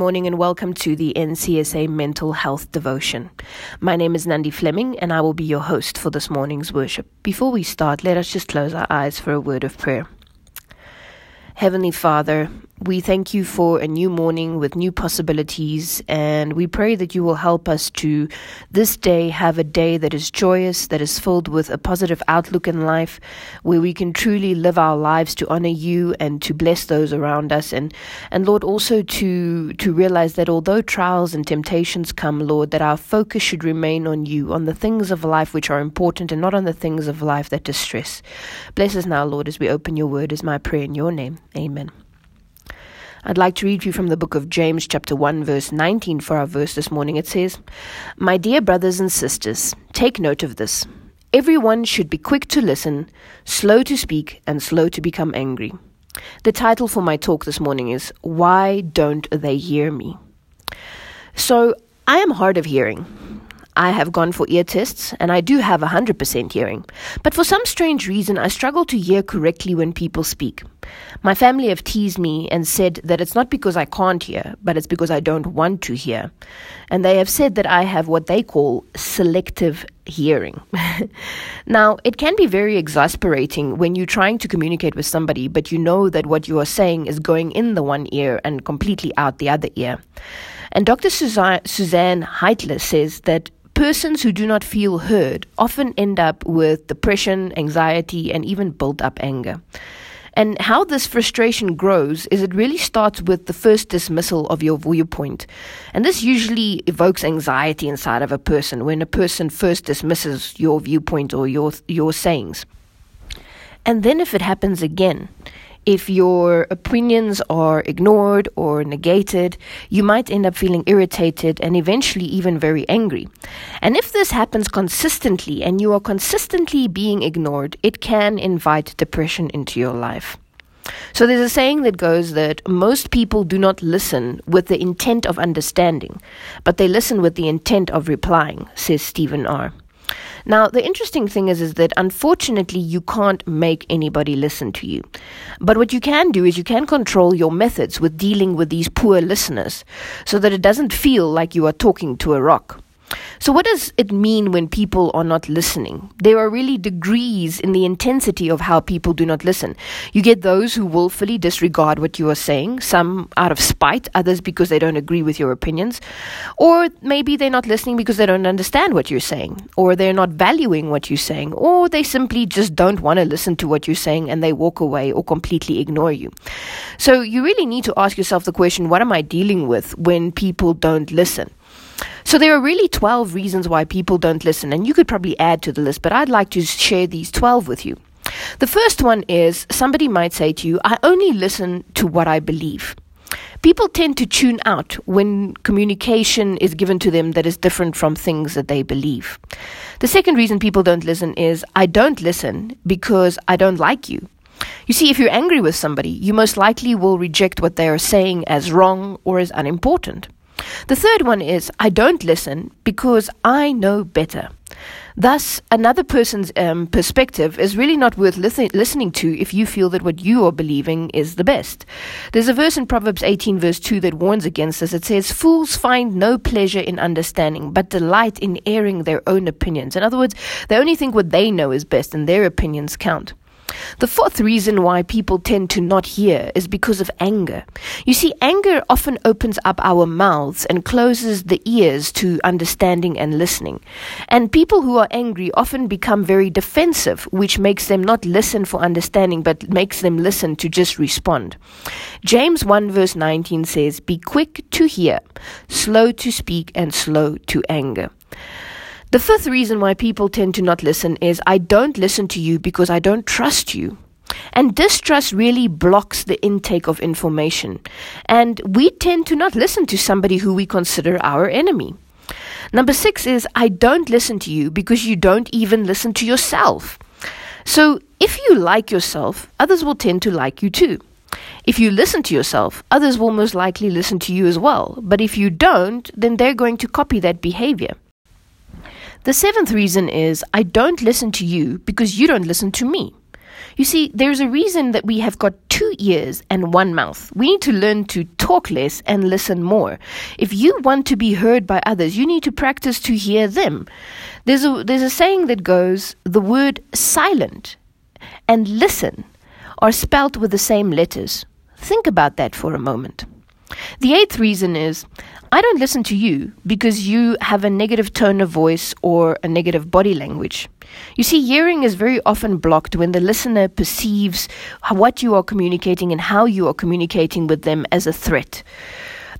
Morning and welcome to the NCSA Mental Health Devotion. My name is Nandi Fleming and I will be your host for this morning's worship. Before we start, let us just close our eyes for a word of prayer. Heavenly Father, we thank you for a new morning with new possibilities, and we pray that you will help us to this day have a day that is joyous, that is filled with a positive outlook in life, where we can truly live our lives to honor you and to bless those around us, and and Lord also to to realize that although trials and temptations come, Lord, that our focus should remain on you, on the things of life which are important, and not on the things of life that distress. Bless us now, Lord, as we open your word. Is my prayer in your name. Amen. I'd like to read you from the book of James, chapter 1, verse 19 for our verse this morning. It says, My dear brothers and sisters, take note of this. Everyone should be quick to listen, slow to speak, and slow to become angry. The title for my talk this morning is Why Don't They Hear Me? So, I am hard of hearing. I have gone for ear tests and I do have 100% hearing. But for some strange reason, I struggle to hear correctly when people speak. My family have teased me and said that it's not because I can't hear, but it's because I don't want to hear. And they have said that I have what they call selective hearing. now, it can be very exasperating when you're trying to communicate with somebody, but you know that what you are saying is going in the one ear and completely out the other ear. And Dr. Suzanne Heitler says that Persons who do not feel heard often end up with depression, anxiety, and even built up anger. And how this frustration grows is it really starts with the first dismissal of your viewpoint. And this usually evokes anxiety inside of a person when a person first dismisses your viewpoint or your, your sayings. And then if it happens again, if your opinions are ignored or negated, you might end up feeling irritated and eventually even very angry. And if this happens consistently and you are consistently being ignored, it can invite depression into your life. So there's a saying that goes that most people do not listen with the intent of understanding, but they listen with the intent of replying, says Stephen R. Now, the interesting thing is, is that unfortunately you can't make anybody listen to you. But what you can do is you can control your methods with dealing with these poor listeners so that it doesn't feel like you are talking to a rock. So, what does it mean when people are not listening? There are really degrees in the intensity of how people do not listen. You get those who willfully disregard what you are saying, some out of spite, others because they don't agree with your opinions, or maybe they're not listening because they don't understand what you're saying, or they're not valuing what you're saying, or they simply just don't want to listen to what you're saying and they walk away or completely ignore you. So, you really need to ask yourself the question what am I dealing with when people don't listen? So there are really 12 reasons why people don't listen, and you could probably add to the list, but I'd like to share these 12 with you. The first one is somebody might say to you, I only listen to what I believe. People tend to tune out when communication is given to them that is different from things that they believe. The second reason people don't listen is I don't listen because I don't like you. You see, if you're angry with somebody, you most likely will reject what they are saying as wrong or as unimportant. The third one is I don't listen because I know better. Thus, another person's um, perspective is really not worth listen- listening to if you feel that what you are believing is the best. There's a verse in Proverbs 18, verse 2, that warns against this. It says, Fools find no pleasure in understanding, but delight in airing their own opinions. In other words, they only think what they know is best, and their opinions count. The fourth reason why people tend to not hear is because of anger. You see, anger often opens up our mouths and closes the ears to understanding and listening. And people who are angry often become very defensive, which makes them not listen for understanding, but makes them listen to just respond. James 1 verse 19 says, Be quick to hear, slow to speak, and slow to anger. The fifth reason why people tend to not listen is I don't listen to you because I don't trust you. And distrust really blocks the intake of information. And we tend to not listen to somebody who we consider our enemy. Number six is I don't listen to you because you don't even listen to yourself. So if you like yourself, others will tend to like you too. If you listen to yourself, others will most likely listen to you as well. But if you don't, then they're going to copy that behavior. The seventh reason is I don't listen to you because you don't listen to me. You see, there's a reason that we have got two ears and one mouth. We need to learn to talk less and listen more. If you want to be heard by others, you need to practice to hear them. There's a, there's a saying that goes the word silent and listen are spelt with the same letters. Think about that for a moment. The eighth reason is I don't listen to you because you have a negative tone of voice or a negative body language. You see, hearing is very often blocked when the listener perceives what you are communicating and how you are communicating with them as a threat.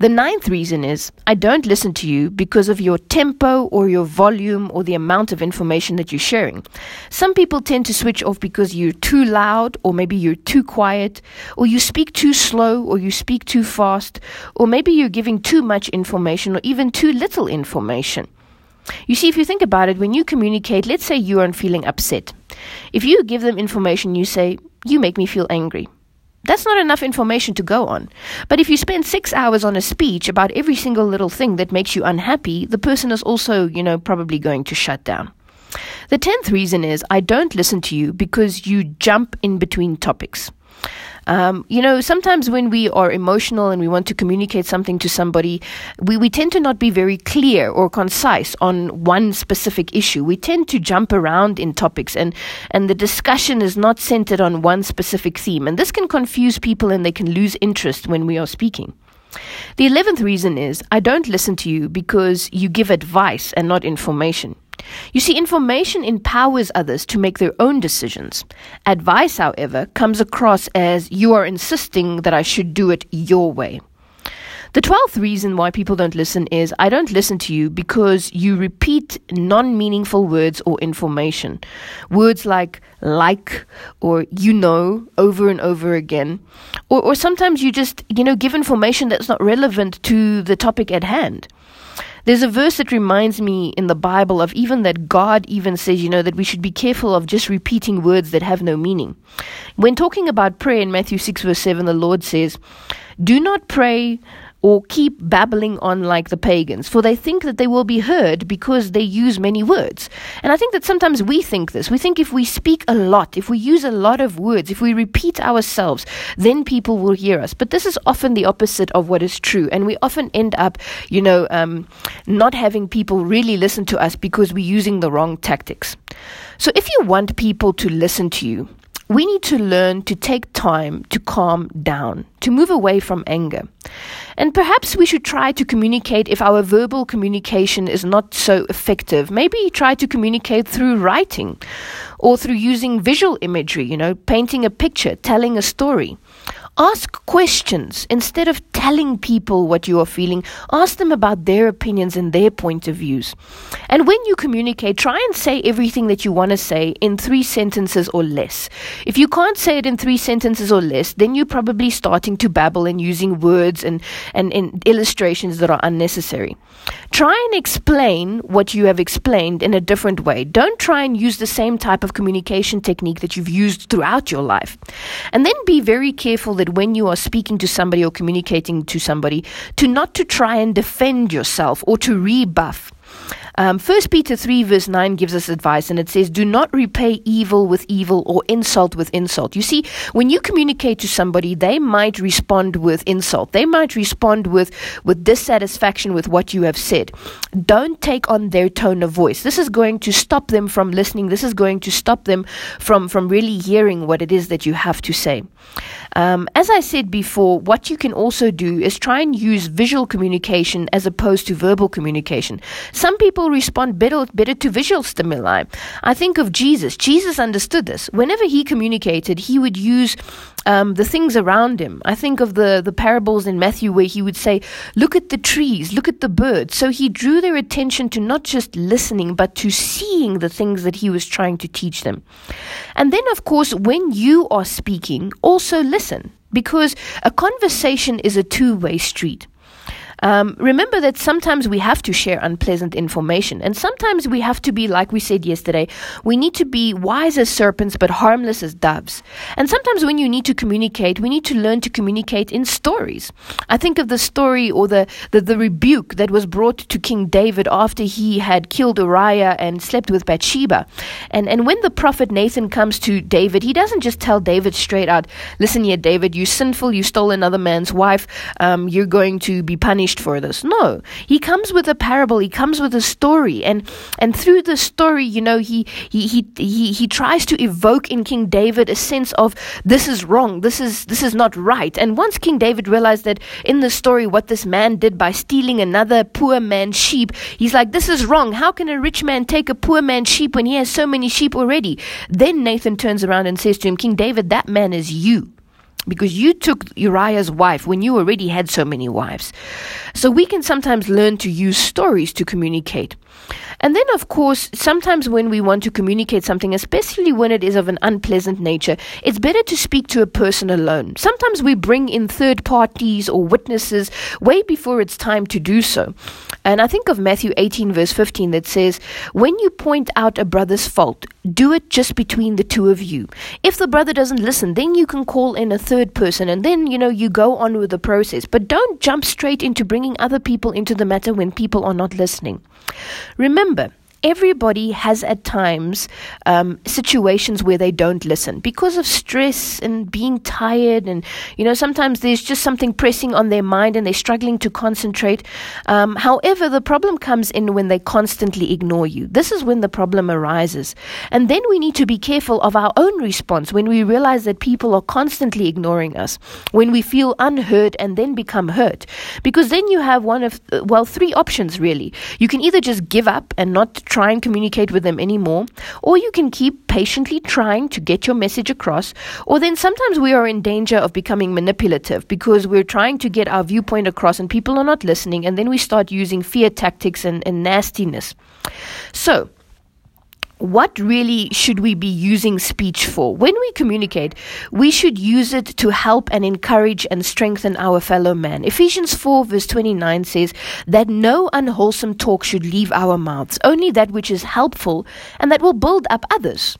The ninth reason is I don't listen to you because of your tempo or your volume or the amount of information that you're sharing. Some people tend to switch off because you're too loud or maybe you're too quiet or you speak too slow or you speak too fast or maybe you're giving too much information or even too little information. You see, if you think about it, when you communicate, let's say you are feeling upset. If you give them information, you say, You make me feel angry. That's not enough information to go on. But if you spend six hours on a speech about every single little thing that makes you unhappy, the person is also, you know, probably going to shut down. The tenth reason is I don't listen to you because you jump in between topics. Um, you know, sometimes when we are emotional and we want to communicate something to somebody, we, we tend to not be very clear or concise on one specific issue. We tend to jump around in topics and, and the discussion is not centered on one specific theme. And this can confuse people and they can lose interest when we are speaking. The eleventh reason is I don't listen to you because you give advice and not information. You see, information empowers others to make their own decisions. Advice, however, comes across as you are insisting that I should do it your way. The twelfth reason why people don't listen is I don't listen to you because you repeat non meaningful words or information. Words like like or you know over and over again. Or, or sometimes you just, you know, give information that's not relevant to the topic at hand. There's a verse that reminds me in the Bible of even that God even says, you know, that we should be careful of just repeating words that have no meaning. When talking about prayer in Matthew 6, verse 7, the Lord says, Do not pray or keep babbling on like the pagans, for they think that they will be heard because they use many words. And I think that sometimes we think this. We think if we speak a lot, if we use a lot of words, if we repeat ourselves, then people will hear us. But this is often the opposite of what is true. And we often end up, you know, um, not having people really listen to us because we're using the wrong tactics. So if you want people to listen to you, we need to learn to take time to calm down, to move away from anger. And perhaps we should try to communicate if our verbal communication is not so effective. Maybe try to communicate through writing or through using visual imagery, you know, painting a picture, telling a story. Ask questions instead of telling people what you are feeling. Ask them about their opinions and their point of views. And when you communicate, try and say everything that you want to say in three sentences or less. If you can't say it in three sentences or less, then you're probably starting to babble and using words and, and, and illustrations that are unnecessary. Try and explain what you have explained in a different way. Don't try and use the same type of communication technique that you've used throughout your life. And then be very careful that when you are speaking to somebody or communicating to somebody, to not to try and defend yourself or to rebuff. Um, 1 Peter 3, verse 9 gives us advice, and it says, Do not repay evil with evil or insult with insult. You see, when you communicate to somebody, they might respond with insult. They might respond with, with dissatisfaction with what you have said. Don't take on their tone of voice. This is going to stop them from listening. This is going to stop them from, from really hearing what it is that you have to say. Um, as I said before, what you can also do is try and use visual communication as opposed to verbal communication. Some people respond better, better to visual stimuli. I think of Jesus. Jesus understood this. Whenever he communicated, he would use um, the things around him. I think of the, the parables in Matthew where he would say, Look at the trees, look at the birds. So he drew their attention to not just listening, but to seeing the things that he was trying to teach them. And then, of course, when you are speaking, also listen, because a conversation is a two way street. Um, remember that sometimes we have to share unpleasant information, and sometimes we have to be, like we said yesterday, we need to be wise as serpents but harmless as doves. And sometimes when you need to communicate, we need to learn to communicate in stories. I think of the story or the, the, the rebuke that was brought to King David after he had killed Uriah and slept with Bathsheba. And, and when the prophet Nathan comes to David, he doesn't just tell David straight out, Listen here, David, you sinful, you stole another man's wife, um, you're going to be punished for this. No, he comes with a parable, he comes with a story, and, and through the story, you know, he, he, he, he, he tries to evoke in King David a sense of this is wrong, this is, this is not right. And once King David realized that in the story, what this man did by stealing another poor man's sheep, he's like, this is wrong. How can a rich man take a poor man's sheep when he has so many sheep already? Then Nathan turns around and says to him, King David, that man is you because you took Uriah's wife when you already had so many wives. So we can sometimes learn to use stories to communicate. And then, of course, sometimes when we want to communicate something, especially when it is of an unpleasant nature, it's better to speak to a person alone. Sometimes we bring in third parties or witnesses way before it's time to do so. And I think of Matthew 18, verse 15, that says, When you point out a brother's fault, do it just between the two of you. If the brother doesn't listen, then you can call in a third person and then, you know, you go on with the process. But don't jump straight into bringing other people into the matter when people are not listening. Remember, everybody has at times um, situations where they don't listen because of stress and being tired and you know sometimes there's just something pressing on their mind and they're struggling to concentrate. Um, however the problem comes in when they constantly ignore you. This is when the problem arises. And then we need to be careful of our own response when we realize that people are constantly ignoring us when we feel unheard and then become hurt. Because then you have one of well three options really. You can either just give up and not try and communicate with them anymore, or you can keep patiently trying to get your message across, or then sometimes we are in danger of becoming manipulative because we're trying to get our viewpoint across and people are not listening, and then we start using fear tactics and, and nastiness. So, what really should we be using speech for? When we communicate, we should use it to help and encourage and strengthen our fellow man. Ephesians 4 verse 29 says that no unwholesome talk should leave our mouths, only that which is helpful and that will build up others.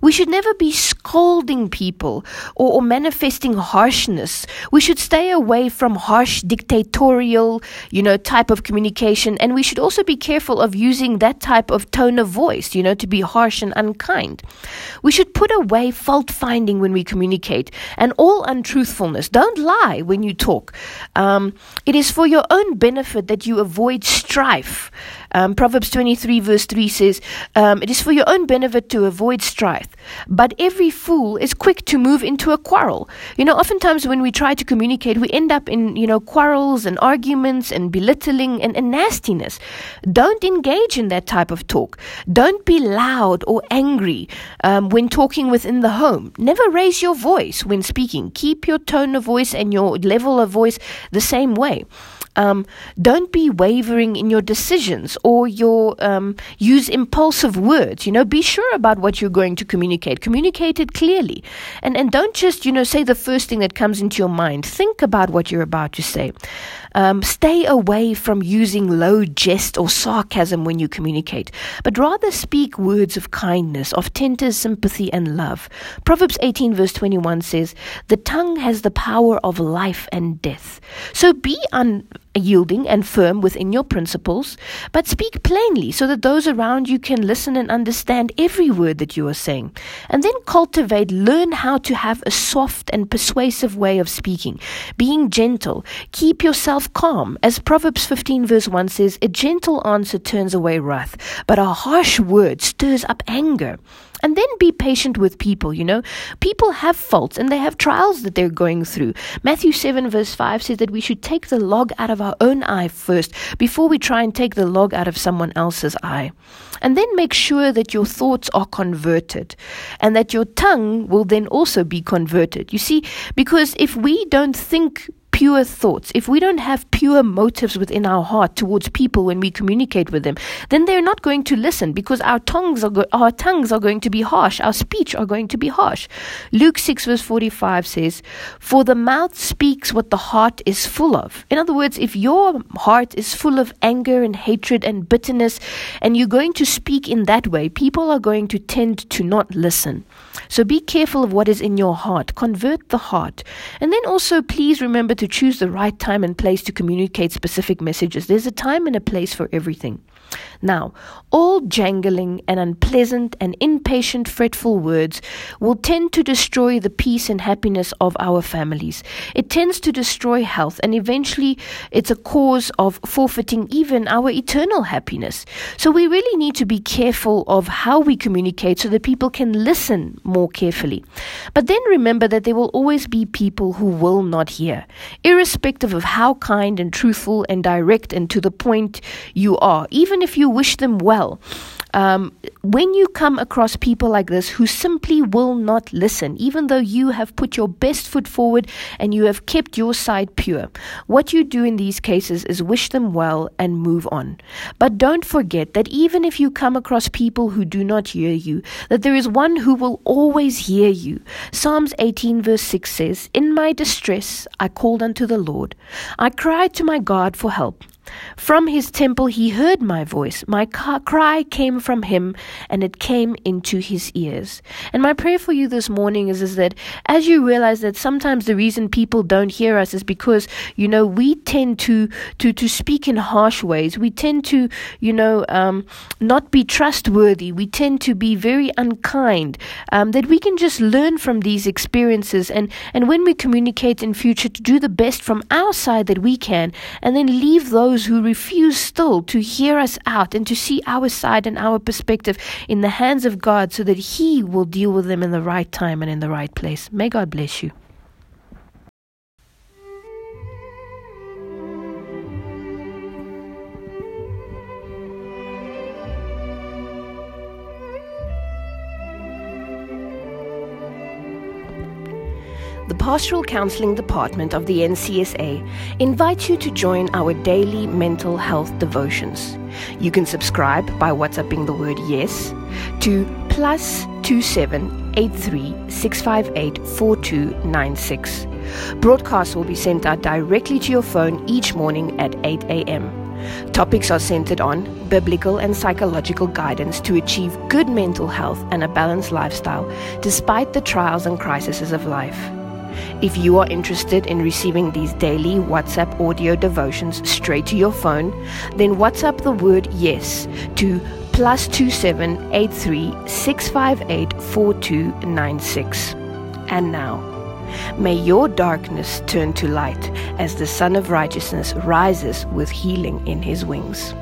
We should never be scolding people or, or, manifesting harshness. We should stay away from harsh dictatorial, you know, type of communication. And we should also be careful of using that type of tone of voice, you know, to be harsh and unkind. We should put away fault finding when we communicate and all untruthfulness. Don't lie when you talk. Um, it is for your own benefit that you avoid strife. Um, Proverbs 23, verse 3 says, um, It is for your own benefit to avoid strife, but every fool is quick to move into a quarrel. You know, oftentimes when we try to communicate, we end up in, you know, quarrels and arguments and belittling and, and nastiness. Don't engage in that type of talk. Don't be loud or angry um, when talking within the home. Never raise your voice when speaking. Keep your tone of voice and your level of voice the same way. Um, don't be wavering in your decisions or your um, use impulsive words. You know, be sure about what you're going to communicate. Communicate it clearly, and and don't just you know say the first thing that comes into your mind. Think about what you're about to say. Um, stay away from using low jest or sarcasm when you communicate, but rather speak words of kindness, of tender sympathy and love. Proverbs 18, verse 21 says, The tongue has the power of life and death. So be unyielding and firm within your principles, but speak plainly so that those around you can listen and understand every word that you are saying. And then cultivate, learn how to have a soft and persuasive way of speaking, being gentle. Keep yourself calm. As Proverbs 15, verse 1 says, A gentle answer turns away wrath, but a harsh word stirs up anger. And then be patient with people, you know. People have faults and they have trials that they're going through. Matthew 7, verse 5 says that we should take the log out of our own eye first before we try and take the log out of someone else's eye. And then make sure that your thoughts are converted and that your tongue will then also be converted. You see, because if we don't think pure thoughts, if we don't have pure motives within our heart towards people when we communicate with them, then they're not going to listen because our tongues are go- our tongues are going to be harsh, our speech are going to be harsh. Luke 6 verse 45 says, "For the mouth speaks what the heart is full of." In other words, if your heart is full of anger and hatred and bitterness and you're going to speak in that way, people are going to tend to not listen. So be careful of what is in your heart. Convert the heart. And then also, please remember to choose the right time and place to communicate specific messages. There's a time and a place for everything. Now, all jangling and unpleasant and impatient, fretful words will tend to destroy the peace and happiness of our families. It tends to destroy health, and eventually, it's a cause of forfeiting even our eternal happiness. So, we really need to be careful of how we communicate so that people can listen more carefully. But then remember that there will always be people who will not hear, irrespective of how kind and truthful and direct and to the point you are. Even if you wish them well, um, when you come across people like this who simply will not listen, even though you have put your best foot forward and you have kept your side pure, what you do in these cases is wish them well and move on. But don't forget that even if you come across people who do not hear you, that there is one who will always hear you. Psalms 18, verse 6 says, In my distress I called unto the Lord. I cried to my God for help. From his temple he heard my voice. My cry came from him, and it came into his ears. And my prayer for you this morning is, is that as you realize that sometimes the reason people don't hear us is because, you know, we tend to, to, to speak in harsh ways. We tend to, you know, um, not be trustworthy. We tend to be very unkind. Um, that we can just learn from these experiences and, and when we communicate in future to do the best from our side that we can and then leave those those who refuse still to hear us out and to see our side and our perspective in the hands of God so that He will deal with them in the right time and in the right place. May God bless you. The Pastoral Counseling Department of the NCSA invites you to join our daily mental health devotions. You can subscribe by WhatsApping the word yes to plus 2783 Broadcasts will be sent out directly to your phone each morning at 8 a.m. Topics are centered on biblical and psychological guidance to achieve good mental health and a balanced lifestyle despite the trials and crises of life. If you are interested in receiving these daily WhatsApp audio devotions straight to your phone, then WhatsApp the word yes to plus two seven eight three six five eight four two nine six. And now, may your darkness turn to light as the Sun of Righteousness rises with healing in his wings.